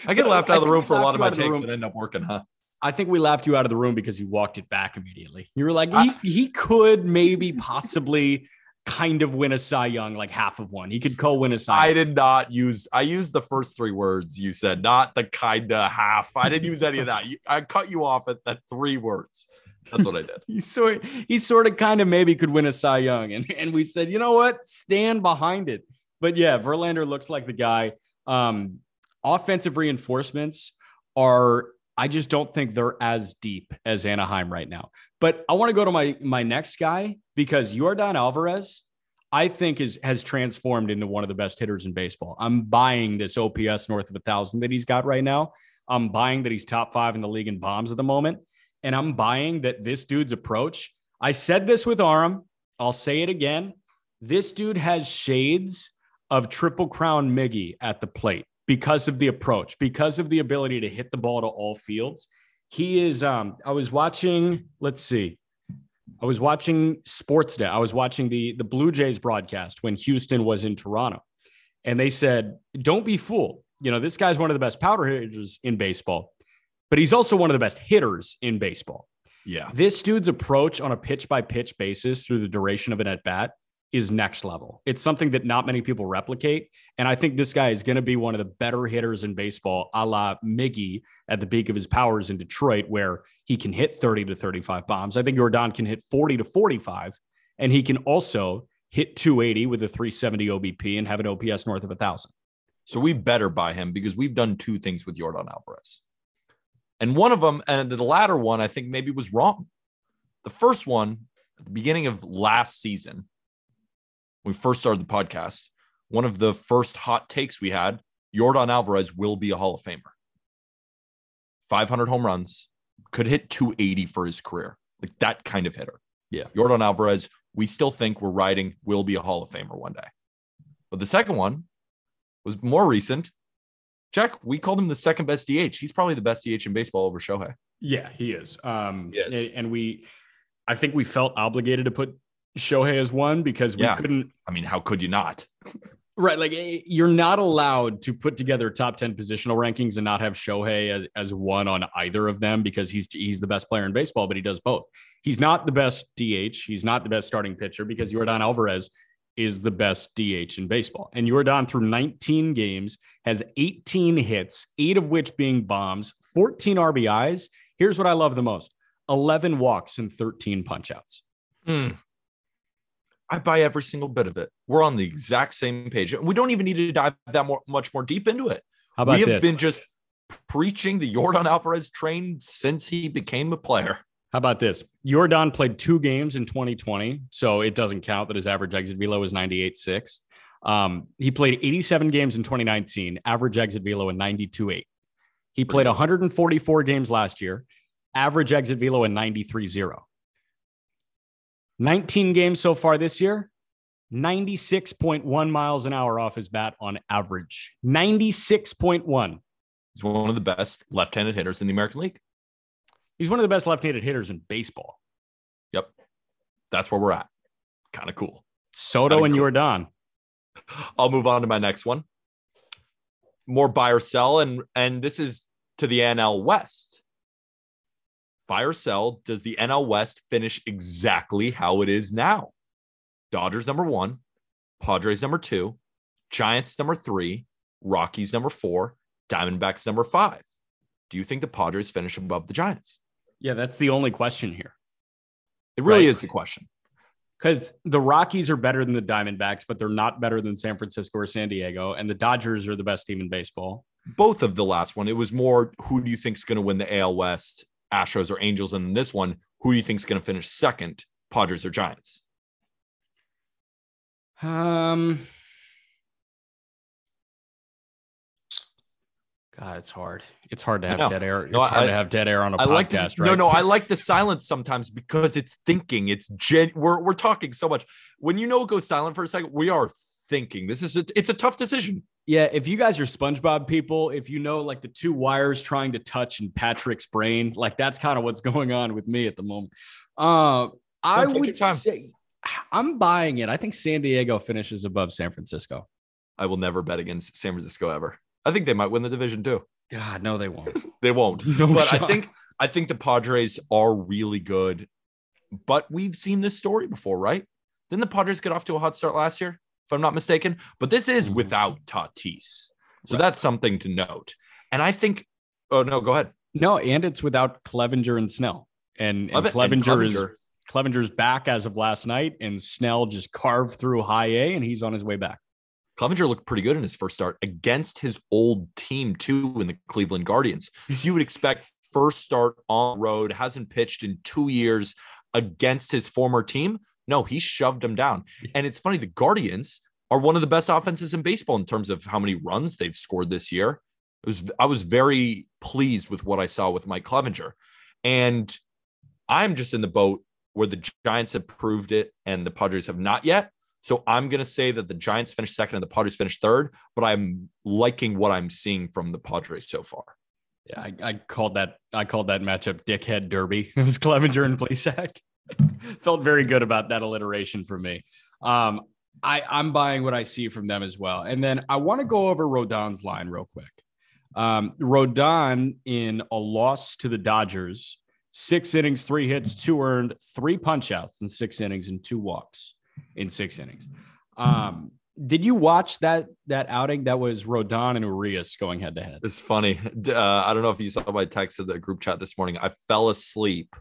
I get laughed out of the room for a lot of my takes that end up working, huh? I think we laughed you out of the room because you walked it back immediately. You were like, I- he, he could maybe possibly kind of win a Cy Young, like half of one. He could co-win a Cy. Young. I did not use. I used the first three words you said, not the kinda half. I didn't use any of that. You, I cut you off at that three words. That's what I did. he sort he sort of kind of maybe could win a Cy Young, and and we said, you know what, stand behind it. But yeah, Verlander looks like the guy. Um, offensive reinforcements are. I just don't think they're as deep as Anaheim right now. But I want to go to my my next guy because Yordan Alvarez, I think is has transformed into one of the best hitters in baseball. I'm buying this OPS north of a thousand that he's got right now. I'm buying that he's top five in the league in bombs at the moment. And I'm buying that this dude's approach. I said this with Aram. I'll say it again. This dude has shades of Triple Crown Miggy at the plate. because of the approach, because of the ability to hit the ball to all fields. He is. Um, I was watching. Let's see. I was watching Sportsnet. I was watching the the Blue Jays broadcast when Houston was in Toronto, and they said, "Don't be fooled. You know, this guy's one of the best powder hitters in baseball, but he's also one of the best hitters in baseball. Yeah. This dude's approach on a pitch by pitch basis through the duration of an at bat is next level. It's something that not many people replicate. And I think this guy is going to be one of the better hitters in baseball, a la Miggy at the peak of his powers in Detroit, where he can hit 30 to 35 bombs. I think Yordan can hit 40 to 45, and he can also hit 280 with a 370 OBP and have an OPS north of a thousand. So we better buy him because we've done two things with Yordan Alvarez. And one of them, and the latter one, I think maybe was wrong. The first one, at the beginning of last season, when we first started the podcast, one of the first hot takes we had Yordan Alvarez will be a Hall of Famer. 500 home runs, could hit 280 for his career, like that kind of hitter. Yeah. Yordan Alvarez, we still think we're riding, will be a Hall of Famer one day. But the second one was more recent. Jack, we called him the second best DH. He's probably the best DH in baseball over Shohei. Yeah, he is. Um, Yes. and- And we, I think we felt obligated to put Shohei as one because we Yeah. couldn't. I mean, how could you not? Right, like eh, you're not allowed to put together top ten positional rankings and not have Shohei as, as one on either of them because he's he's the best player in baseball, but he does both. He's not the best DH. He's not the best starting pitcher because Yordan Alvarez is the best DH in baseball. And Yordan through 19 games has 18 hits, eight of which being bombs, 14 RBIs. Here's what I love the most: 11 walks and 13 punchouts. Hmm. I buy every single bit of it. We're on the exact same page. And we don't even need to dive that more, much more deep into it. How about we have this? been just preaching the Yordan Alvarez train since he became a player. How about this? Yordan played two games in 2020, so it doesn't count that his average exit velo is 98.6. Um, he played 87 games in 2019, average exit velo in 92.8. He played 144 games last year, average exit velo in 93.0. 19 games so far this year, 96.1 miles an hour off his bat on average. 96.1. He's one of the best left-handed hitters in the American League. He's one of the best left-handed hitters in baseball. Yep. That's where we're at. Kind of cool. Soto Kinda and cool. Yordan. I'll move on to my next one. More buy or sell, and and this is to the NL West. Buy or sell, does the NL West finish exactly how it is now? Dodgers number one, Padres number two, Giants number three, Rockies number four, Diamondbacks number five. Do you think the Padres finish above the Giants? Yeah, that's the only question here. It really Right. is the question. Because the Rockies are better than the Diamondbacks, but they're not better than San Francisco or San Diego. And the Dodgers are the best team in baseball. both of the last one, it was more who do you think's going to win the AL West, Astros or Angels, and this one, who do you think's going to finish second, Padres or Giants? Um, God, it's hard. It's hard to have dead air. It's No, hard I- to have dead air on a I like the, podcast, right? no, no, I like the silence sometimes because it's thinking. It's gen. We're we're talking so much. When you know it goes silent for a second, we are thinking. This is a, it's a tough decision. Yeah, if you guys are SpongeBob people, if you know like the two wires trying to touch in Patrick's brain, like that's kind of what's going on with me at the moment. Uh, I would say I'm buying it. I think San Diego finishes above San Francisco. I will never bet against San Francisco ever. I think they might win the division too. God, no, they won't. They won't. No but I think I think the Padres are really good. But we've seen this story before, right? Didn't the Padres get off to a hot start last year, if I'm not mistaken? But this is Mhm. without Tatis. So Right. that's something to note. And I think, oh no, go ahead. No, and it's without Clevinger and Snell. And, and it. And Clevinger is Clevinger's back as of last night, and Snell just carved through high A, and he's on his way back. Clevinger looked pretty good in his first start against his old team too in the Cleveland Guardians. So you would expect first start on road, hasn't pitched in two years against his former team. No, he shoved him down. And it's funny, the Guardians are one of the best offenses in baseball in terms of how many runs they've scored this year. It was I was very pleased with what I saw with Mike Clevinger. And I'm just in the boat where the Giants have proved it and the Padres have not yet. So I'm going to say that the Giants finished second and the Padres finished third, but I'm liking what I'm seeing from the Padres so far. Yeah, I, I called that. I called that matchup "Dickhead Derby." It was Clevinger and Plesac. Felt very good about that alliteration for me. Um, I, I'm buying what I see from them as well. And then I want to go over Rodon's line real quick. Um, Rodon in a loss to the Dodgers, six innings, three hits, two earned, three punchouts in six innings, and two walks in six innings. Um, did you watch that that outing? That was Rodon and Urias going head to head. It's funny. Uh, I don't know if you saw my text in the group chat this morning. I fell asleep.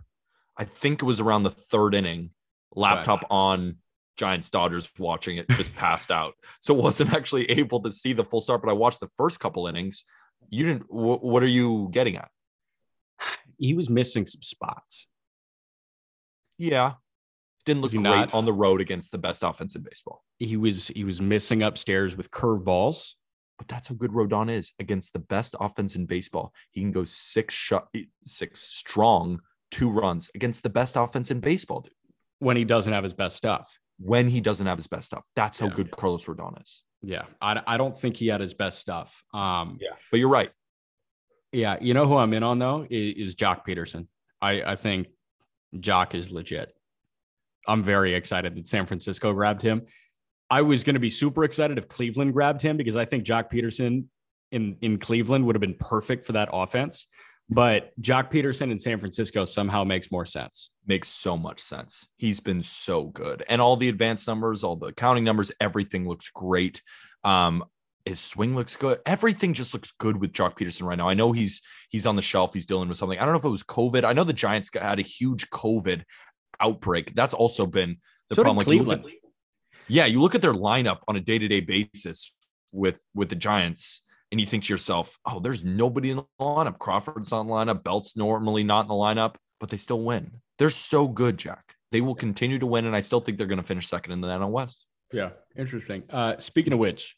I think it was around the third inning. Laptop right. on, Giants Dodgers watching it, just passed out. So wasn't actually able to see the full start. But I watched the first couple innings. You didn't. W- what are you getting at? He was missing some spots. Yeah, didn't look great not? on the road against the best offense in baseball. He was he was missing upstairs with curveballs. But that's how good Rodon is against the best offense in baseball. He can go six shot, six strong, two runs against the best offense in baseball, dude. When he doesn't have his best stuff. When he doesn't have his best stuff. That's how yeah, good yeah. Carlos Rodon is. Yeah. I, I don't think he had his best stuff. Um, yeah. But you're right. Yeah. You know who I'm in on though is, is Joc Pederson. I, I think Joc is legit. I'm very excited that San Francisco grabbed him. I was going to be super excited if Cleveland grabbed him because I think Joc Pederson in in Cleveland would have been perfect for that offense. But Joc Pederson in San Francisco somehow makes more sense. Makes so much sense. He's been so good, and all the advanced numbers, all the counting numbers, everything looks great. Um, his swing looks good. Everything just looks good with Joc Pederson right now. I know he's he's on the shelf. He's dealing with something. I don't know if it was COVID. I know the Giants had a huge COVID outbreak. That's also been the so problem. Like Cleveland. You at, yeah, you look at their lineup on a day-to-day basis with with the Giants, and you think to yourself, "Oh, there's nobody in the lineup. Crawford's on the lineup. Belt's normally not in the lineup, but they still win. They're so good, Jack. They will continue to win, and I still think they're going to finish second in the NL West. Yeah, interesting. Uh, speaking of which,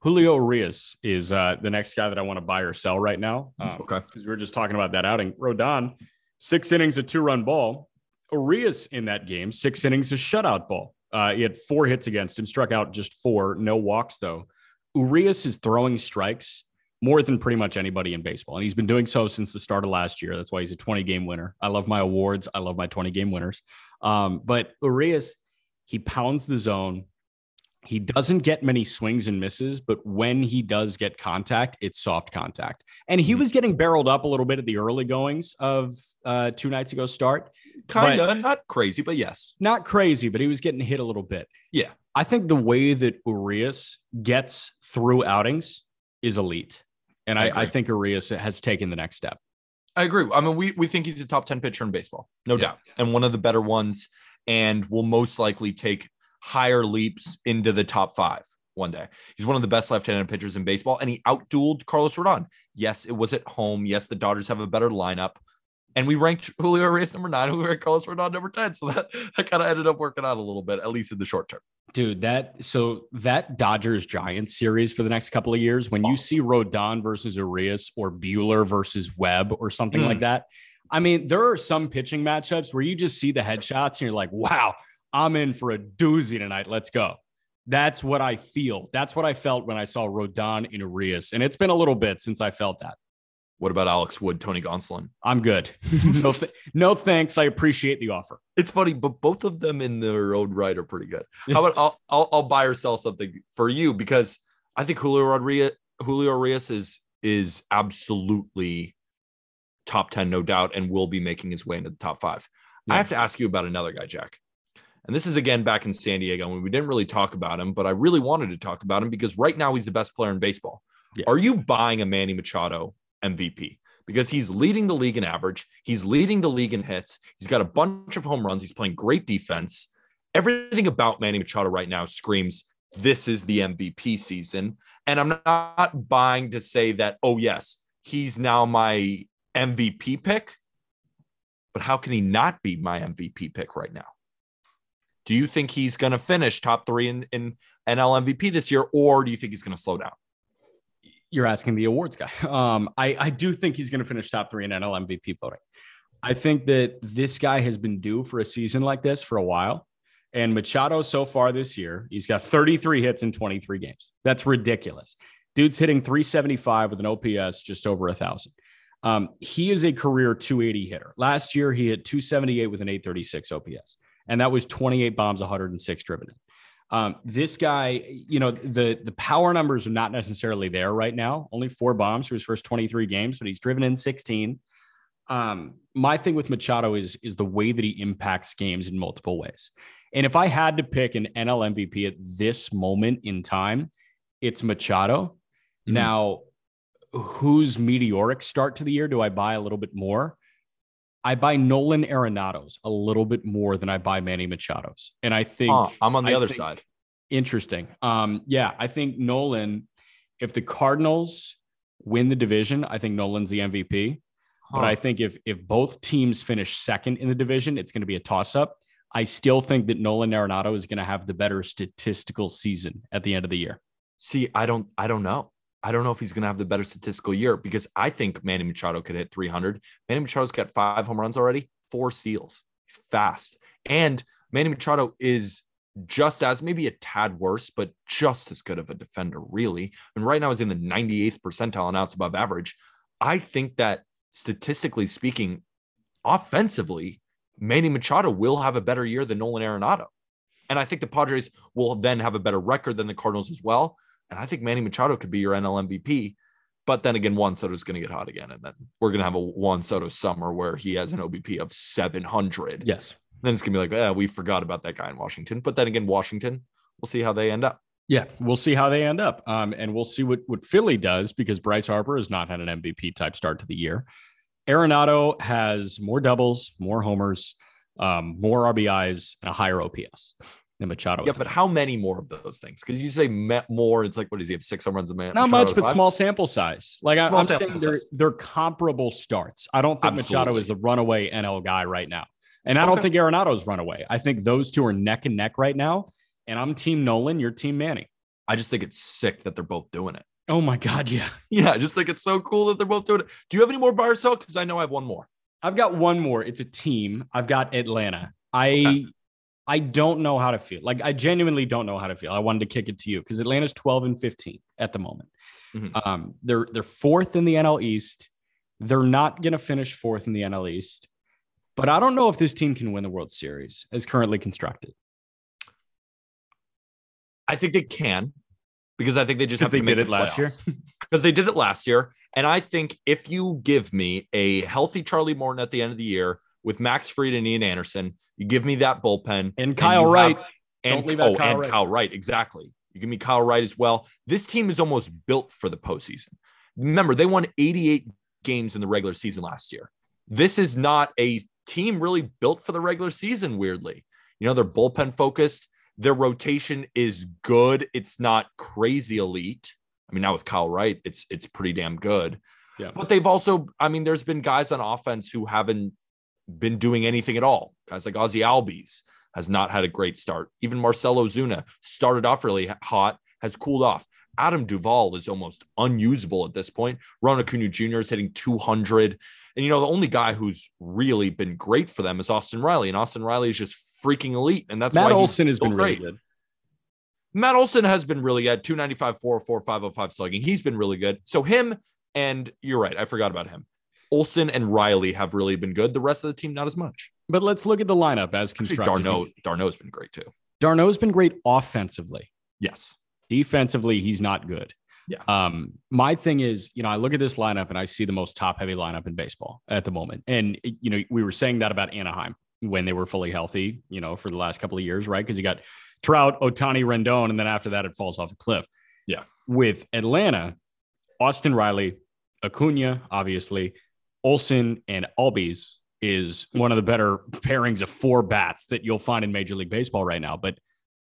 Julio Urias is uh, the next guy that I want to buy or sell right now. Um, okay, because we are just talking about that outing. Rodon, six innings, a two-run ball. Urias in that game, six innings, a shutout ball. Uh, he had four hits against him, struck out just four, no walks though. Urias is throwing strikes more than pretty much anybody in baseball, and he's been doing so since the start of last year. That's why he's a 20 game winner. I love my awards. I love my 20 game winners. Um, but Urias, he pounds the zone. He doesn't get many swings and misses, but when he does get contact, it's soft contact. And he mm-hmm. was getting barreled up a little bit at the early goings of uh, two nights ago start. Kind of not crazy, but yes. Not crazy, but he was getting hit a little bit. Yeah. I think the way that Urias gets through outings is elite. And I, I, I think Urias has taken the next step. I agree. I mean, we, we think he's a top 10 pitcher in baseball, no yeah. doubt, and one of the better ones, and will most likely take higher leaps into the top five one day. He's one of the best left-handed pitchers in baseball, and he outdueled Carlos Rodon. Yes, it was at home. Yes, the Dodgers have a better lineup, and we ranked Julio Urias number nine, and we ranked Carlos Rodon number 10. So that, that kind of ended up working out a little bit, at least in the short term. Dude, that so that Dodgers Giants series for the next couple of years, when you see Rodon versus Urias or Buehler versus Webb or something mm. like that, I mean, there are some pitching matchups where you just see the headshots and you're like, wow, I'm in for a doozy tonight. Let's go. That's what I feel. That's what I felt when I saw Rodon and Urias. And it's been a little bit since I felt that. What about Alex Wood, Tony Gonsolin? I'm good. no, th- no thanks. I appreciate the offer. It's funny, but both of them in their own right are pretty good. How about I'll, I'll, I'll buy or sell something for you because I think Julio Rodriguez, Julio Urias is is absolutely top 10, no doubt, and will be making his way into the top five. Yeah. I have to ask you about another guy, Jack. And this is again back in San Diego, and we didn't really talk about him, but I really wanted to talk about him because right now he's the best player in baseball. Yeah. Are you buying a Manny Machado MVP because he's leading the league in average. He's leading the league in hits. He's got a bunch of home runs. He's playing great defense. Everything about Manny Machado right now screams this is the MVP season. And I'm not buying to say that, oh, yes, he's now my MVP pick. But how can he not be my MVP pick right now? Do you think he's going to finish top three in, in NL MVP this year, or do you think he's going to slow down? you're asking the awards guy. Um, I, I do think he's going to finish top three in NL MVP voting. I think that this guy has been due for a season like this for a while. And Machado so far this year, he's got 33 hits in 23 games. That's ridiculous. Dude's hitting 375 with an OPS just over a thousand. Um, he is a career 280 hitter. Last year, he hit 278 with an 836 OPS, and that was 28 bombs, 106 driven in. Um, this guy, you know, the the power numbers are not necessarily there right now. Only four bombs for his first 23 games, but he's driven in 16. Um, my thing with Machado is is the way that he impacts games in multiple ways. And if I had to pick an NL MVP at this moment in time, it's Machado. Mm-hmm. Now, whose meteoric start to the year do I buy a little bit more? I buy Nolan Arenado's a little bit more than I buy Manny Machado's. And I think I'm on the I other think, side. Interesting. Um, yeah, I think Nolan, if the Cardinals win the division, I think Nolan's the MVP. Huh. But I think if if both teams finish second in the division, it's going to be a toss up. I still think that Nolan Arenado is going to have the better statistical season at the end of the year. See, I don't I don't know. I don't know if he's going to have the better statistical year because I think Manny Machado could hit 300. Manny Machado's got five home runs already, four steals. He's fast. And Manny Machado is just as maybe a tad worse, but just as good of a defender, really. And right now is in the 98th percentile and outs above average. I think that statistically speaking, offensively, Manny Machado will have a better year than Nolan Arenado. And I think the Padres will then have a better record than the Cardinals as well. And I think Manny Machado could be your NL MVP. But then again, Juan Soto is going to get hot again. And then we're going to have a Juan Soto summer where he has an OBP of 700. Yes. Then it's going to be like, yeah, we forgot about that guy in Washington. But then again, Washington, we'll see how they end up. Yeah, we'll see how they end up. Um, and we'll see what, what Philly does because Bryce Harper has not had an MVP type start to the year. Arenado has more doubles, more homers, um, more RBIs, and a higher OPS than Machado. Yeah, but how many more of those things? Because you say more, it's like what does he have? Six home runs a man? Not much, but five? small sample size. Like I, am saying, they're they're comparable starts. I don't think Absolutely. Machado is the runaway NL guy right now, and I okay. don't think Arenado's runaway. I think those two are neck and neck right now. And I'm Team Nolan. You're Team Manny. I just think it's sick that they're both doing it. Oh my god, yeah, yeah. I just think it's so cool that they're both doing it. Do you have any more or sell? Because I know I have one more. I've got one more. It's a team. I've got Atlanta. I okay. I don't know how to feel. Like I genuinely don't know how to feel. I wanted to kick it to you because Atlanta's 12 and 15 at the moment. Mm-hmm. Um, they're they're fourth in the NL East. They're not going to finish fourth in the NL East, but I don't know if this team can win the World Series as currently constructed. I think they can because I think they just have they to did it last year. Because they did it last year, and I think if you give me a healthy Charlie Morton at the end of the year with Max Fried and Ian Anderson, you give me that bullpen and Kyle and Wright. Have, and oh, Kyle and Wright. Kyle Wright, exactly. You give me Kyle Wright as well. This team is almost built for the postseason. Remember, they won 88 games in the regular season last year. This is not a team really built for the regular season. Weirdly, you know, they're bullpen focused. Their rotation is good. It's not crazy elite. I mean, now with Kyle Wright, it's it's pretty damn good. Yeah. But they've also, I mean, there's been guys on offense who haven't been doing anything at all. Guys like Ozzy Albies has not had a great start. Even Marcell Ozuna started off really hot, has cooled off. Adam Duvall is almost unusable at this point. Ron Acuna Jr. is hitting 200. And, you know, the only guy who's really been great for them is Austin Riley. And Austin Riley is just freaking elite. And that's Matt why Olson has been great. really good. Matt Olson has been really good. 295, 404, 505 slugging. He's been really good. So him and you're right. I forgot about him. Olson and Riley have really been good. The rest of the team, not as much. But let's look at the lineup as constructed. d'Arnaud, d'Arnaud's been great too. d'Arnaud's been great offensively. Yes. Defensively, he's not good. Yeah. Um, my thing is, you know, I look at this lineup and I see the most top heavy lineup in baseball at the moment. And, you know, we were saying that about Anaheim when they were fully healthy, you know, for the last couple of years, right? Because you got Trout, Ohtani, Rendon, and then after that, it falls off a cliff. Yeah. With Atlanta, Austin Riley, Acuna, obviously, Olson and Albies is one of the better pairings of four bats that you'll find in Major League Baseball right now. But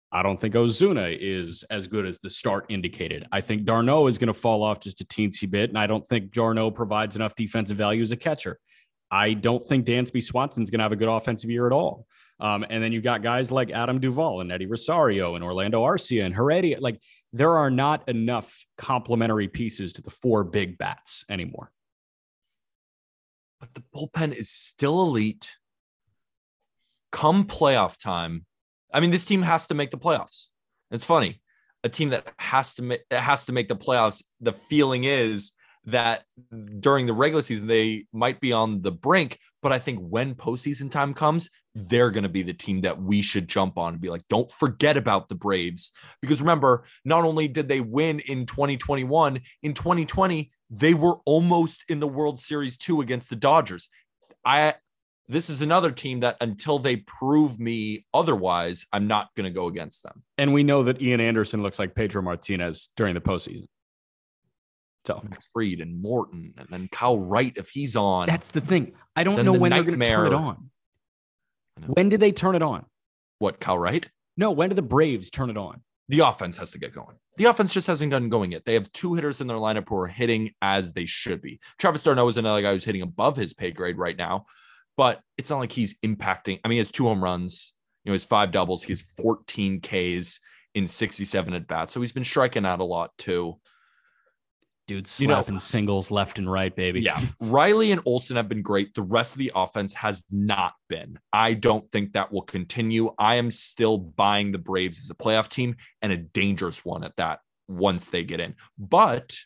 I don't think Ozuna is as good as the start indicated. I think d'Arnaud is going to fall off just a teensy bit, and I don't think d'Arnaud provides enough defensive value as a catcher. I don't think Dansby Swanson's going to have a good offensive year at all. Um, and then you've got guys like Adam Duvall and Eddie Rosario and Orlando Arcia and Heredia. Like there are not enough complementary pieces to the four big bats anymore but the bullpen is still elite. Come playoff time, I mean, this team has to make the playoffs. It's funny. A team that has to make has to make the playoffs. The feeling is that during the regular season they might be on the brink, but I think when postseason time comes, they're going to be the team that we should jump on and be like, don't forget about the Braves. Because remember, not only did they win in 2021, in 2020, they were almost in the World Series too against the Dodgers. I this is another team that until they prove me otherwise, I'm not going to go against them. And we know that Ian Anderson looks like Pedro Martinez during the postseason. So Max Fried and Morton, and then Kyle Wright if he's on. that's the thing. I don't know the when they're going to turn it on. When did they turn it on? what Kyle Wright. No, when did the Braves turn it on? The offense has to get going. The offense just hasn't gotten going yet. They have two hitters in their lineup who are hitting as they should be. Travis d'Arnaud is another guy who's hitting above his pay grade right now, but it's not like he's impacting. I mean, he has two home runs, you know, his five doubles, he has 14 Ks in 67 at bats. So he's been striking out a lot too. Dude, You know- slapping singles left and right, baby. Yeah. Riley and Olson have been great. The rest of the offense has not been. I don't think that will continue. I am still buying the Braves as a playoff team and a dangerous one at that once they get in. But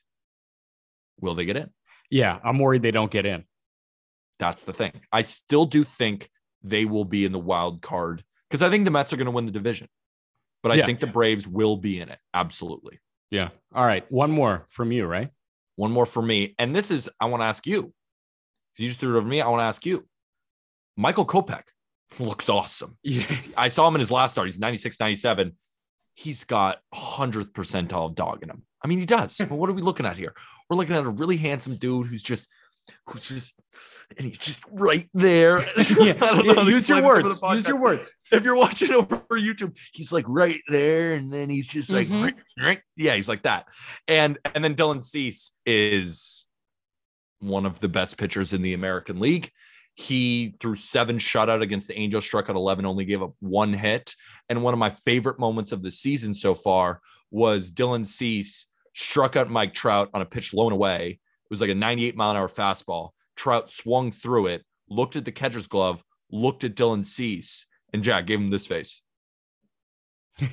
will they get in? Yeah, I'm worried they don't get in. That's the thing. I still do think they will be in the wild card because I think the Mets are going to win the division. But I Yeah. think the Braves will be in it. Absolutely. Yeah. All right. One more from you, right? One more for me. And this is, I want to ask you. You just threw it over me. I want to ask you. Michael Kopech looks awesome. Yeah. I saw him in his last start. He's 96, 97. He's got 100th percentile dog in him. I mean, he does. But what are we looking at here? We're looking at a really handsome dude who's just, who's just, and he's just right there. Know Use your explain this over words. Use your words. If you're watching over YouTube, he's like right there, and then he's just like, Mhm. right, right. yeah, he's like that. And and then Dylan Cease is one of the best pitchers in the American League. He threw seven shutout against the Angels, struck out 11, only gave up one hit. And one of my favorite moments of the season so far was Dylan Cease struck out Mike Trout on a pitch blown away. It was like a 98 mile an hour fastball. Trout swung through it, looked at the catcher's glove, looked at Dylan Cease, and Jack gave him this face.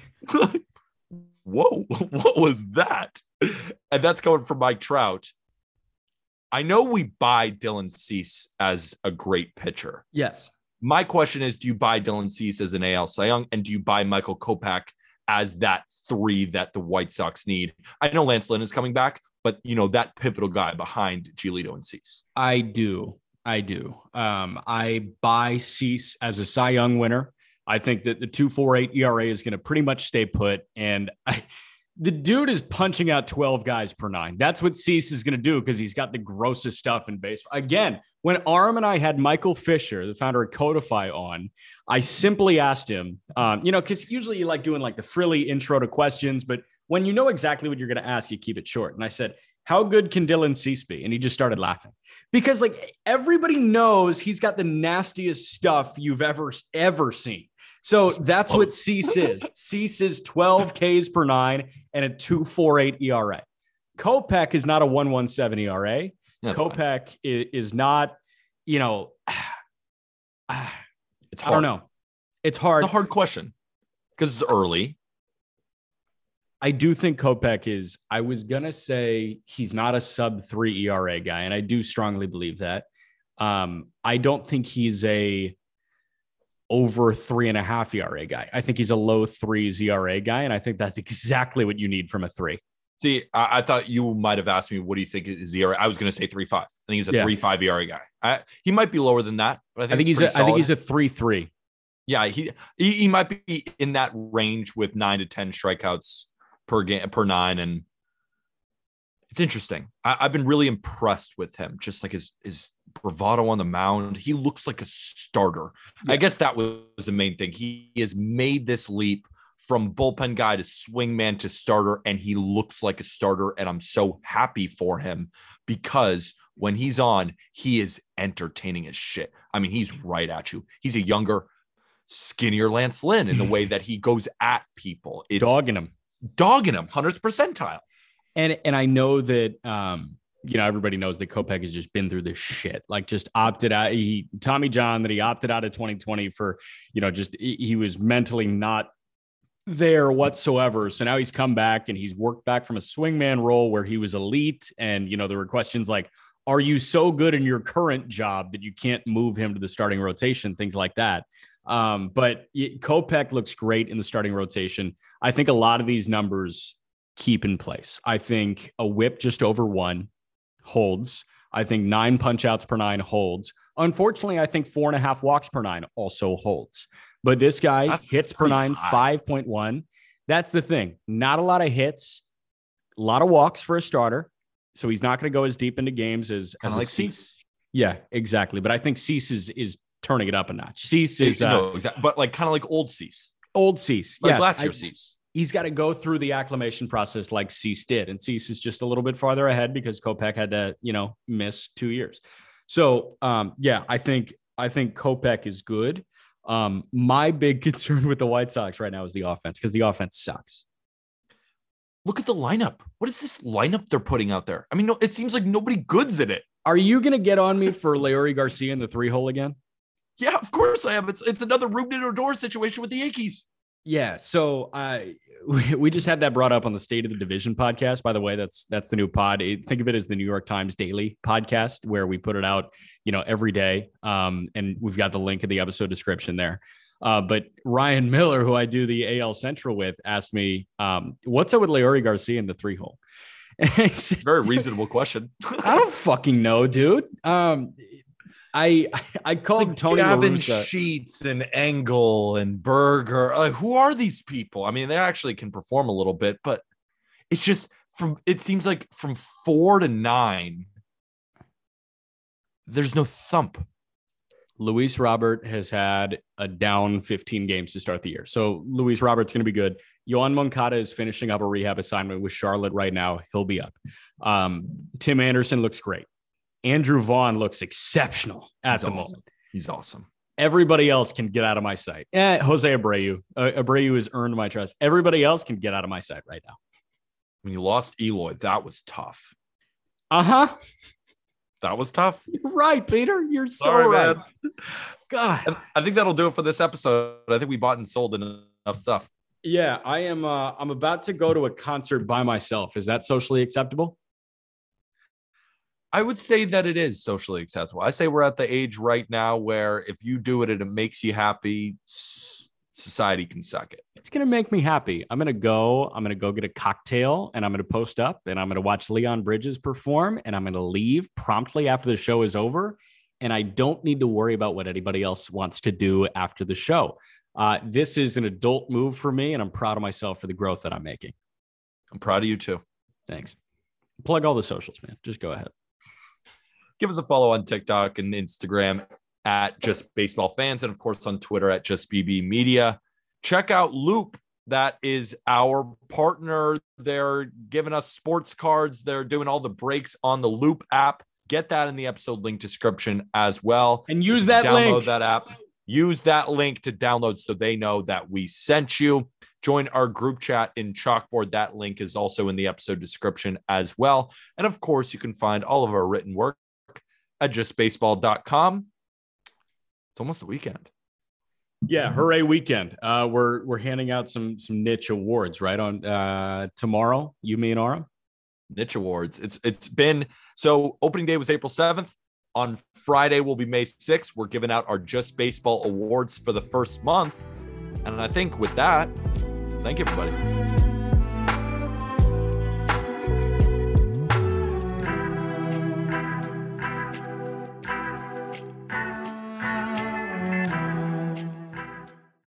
Whoa, what was that? And that's coming from Mike Trout. I know we buy Dylan Cease as a great pitcher. Yes. My question is, do you buy Dylan Cease as an AL Cy Young, and do you buy Michael Kopech as that three that the White Sox need? I know Lance Lynn is coming back, but you know that pivotal guy behind Giolito and Cease. I do. I do. Um, I buy Cease as a Cy Young winner. I think that the 248 ERA is going to pretty much stay put. And I, the dude is punching out 12 guys per nine. That's what Cease is going to do because he's got the grossest stuff in baseball. Again, when Aram and I had Michael Fisher, the founder of Codify, on, I simply asked him, um, you know, because usually you like doing like the frilly intro to questions, but when you know exactly what you're going to ask, you keep it short. And I said, how good can Dylan Cease be? And he just started laughing because like everybody knows he's got the nastiest stuff you've ever ever seen. So that's what Cease is. Cease is 12 Ks per nine and a 248 ERA. Kopech is not a 117 ERA. That's. Kopech is, is not, you know, It's hard. I don't know. It's hard. It's a hard question because it's early. I do think Kopech is, I was going to say he's not a sub three ERA guy. And I do strongly believe that. Um, I don't think he's a over three and a half ERA guy. I think he's a low three ERA guy. And I think that's exactly what you need from a three. See, I, I thought you might have asked me, what do you think is ERA? I was going to say three five. I think he's a Yeah. three five ERA guy. I, he might be lower than that, but I think, I think he's a, pretty I think he's a three three. yeah. He, he he might be in that range with nine to ten strikeouts per game per nine, and it's interesting. I, I've been really impressed with him, just like his his bravado on the mound. He looks like a starter. I guess that was the main thing. He has made this leap from bullpen guy to swingman to starter, and he looks like a starter. And I'm so happy for him because when he's on, he is entertaining as shit. I mean, he's right at you. He's a younger, skinnier Lance Lynn in the way that he goes at people. It's Dogging him. Dogging him, 100th percentile. And and I know that um you know, everybody knows that Kopech has just been through this shit. Like, just opted out. He Tommy John that he opted out of 2020 for, you know, just he was mentally not there whatsoever. So now he's come back and he's worked back from a swingman role where he was elite. And, you know, there were questions like, are you so good in your current job that you can't move him to the starting rotation? Things like that. Um, but Kopech looks great in the starting rotation. I think a lot of these numbers keep in place. I think a whip just over one holds. I think nine punch outs per nine holds. Unfortunately, I think four and a half walks per nine also holds. But this guy That's hits per nine, 5.1. That's the thing. Not a lot of hits, a lot of walks for a starter. So he's not going to go as deep into games as, as like Cease. Yeah, exactly. But I think Cease is, is turning it up a notch. Cease is, uh, no, exactly. but like kind of like old Cease. Old Cease. Like yes, last year Cease. He's got to go through the acclimation process like Cease did. And Cease is just a little bit farther ahead because Kopech had to, you know, miss two years. So um, yeah, I think I think Kopech is good. Um, my big concern with the White Sox right now is the offense because the offense sucks. Look at the lineup. What is this lineup they're putting out there? I mean, no, it seems like nobody good's in it. Are you going to get on me for Leury Garcia in the three hole again? Yeah, of course I am. It's it's another Rougned Odor situation with the Yankees. Yeah. So uh, we, we just had that brought up on the State of the Division podcast. By the way, that's that's the new pod. Think of it as the New York Times Daily podcast, where we put it out, you know, every day. Um, and we've got the link in the episode description there. Uh, but Ryan Miller, who I do the AL Central with, asked me, um, "What's up with Leury Garcia in the three hole?" Very reasonable question. I don't fucking know, dude. Um, I I called like Tony Gavin Sheets and Engel and Burger. Like, who are these people? I mean, they actually can perform a little bit, but it's just from it seems like from four to nine, there's no thump. Luis Robert has had a down 15 games to start the year. So Luis Robert's going to be good. Yoan Moncada is finishing up a rehab assignment with Charlotte right now. He'll be up. Um, Tim Anderson looks great. Andrew Vaughn looks exceptional at He's the awesome. moment. He's awesome. Everybody else can get out of my sight. Eh, Jose Abreu. Uh, Abreu has earned my trust. Everybody else can get out of my sight right now. When you lost Eloy, that was tough. Uh huh. That was tough. You're right, Peter. You're so Sorry, right. Man. God. I think that'll do it for this episode. I think we bought and sold enough stuff. Yeah, I am. Uh, I'm about to go to a concert by myself. Is that socially acceptable? I would say that it is socially acceptable. I say we're at the age right now where if you do it and it makes you happy, society can suck it. It's going to make me happy. I'm going to go, I'm going to go get a cocktail and I'm going to post up and I'm going to watch Leon Bridges perform and I'm going to leave promptly after the show is over. And I don't need to worry about what anybody else wants to do after the show. Uh, this is an adult move for me and I'm proud of myself for the growth that I'm making. I'm proud of you too. Thanks. Plug all the socials, man. Just go ahead give us a follow on TikTok and Instagram at Just Baseball Fans, and of course on Twitter at Just BB Media. Check out Loupe. That is our partner. They're giving us sports cards. They're doing all the breaks on the Loupe app. Get that in the episode link description as well. And use that download link. that app. Use that link to download so they know that we sent you. Join our group chat in Chalkboard. That link is also in the episode description as well. And of course, you can find all of our written work at justbaseball.com. It's almost the weekend. Yeah, hooray weekend. Uh, we're we're handing out some some niche awards right on uh, tomorrow. You, me, and Aram. Niche awards. It's it's been so opening day was April 7th. On Friday will be May 6th. We're giving out our Just Baseball awards for the first month. And I think with that, thank you everybody.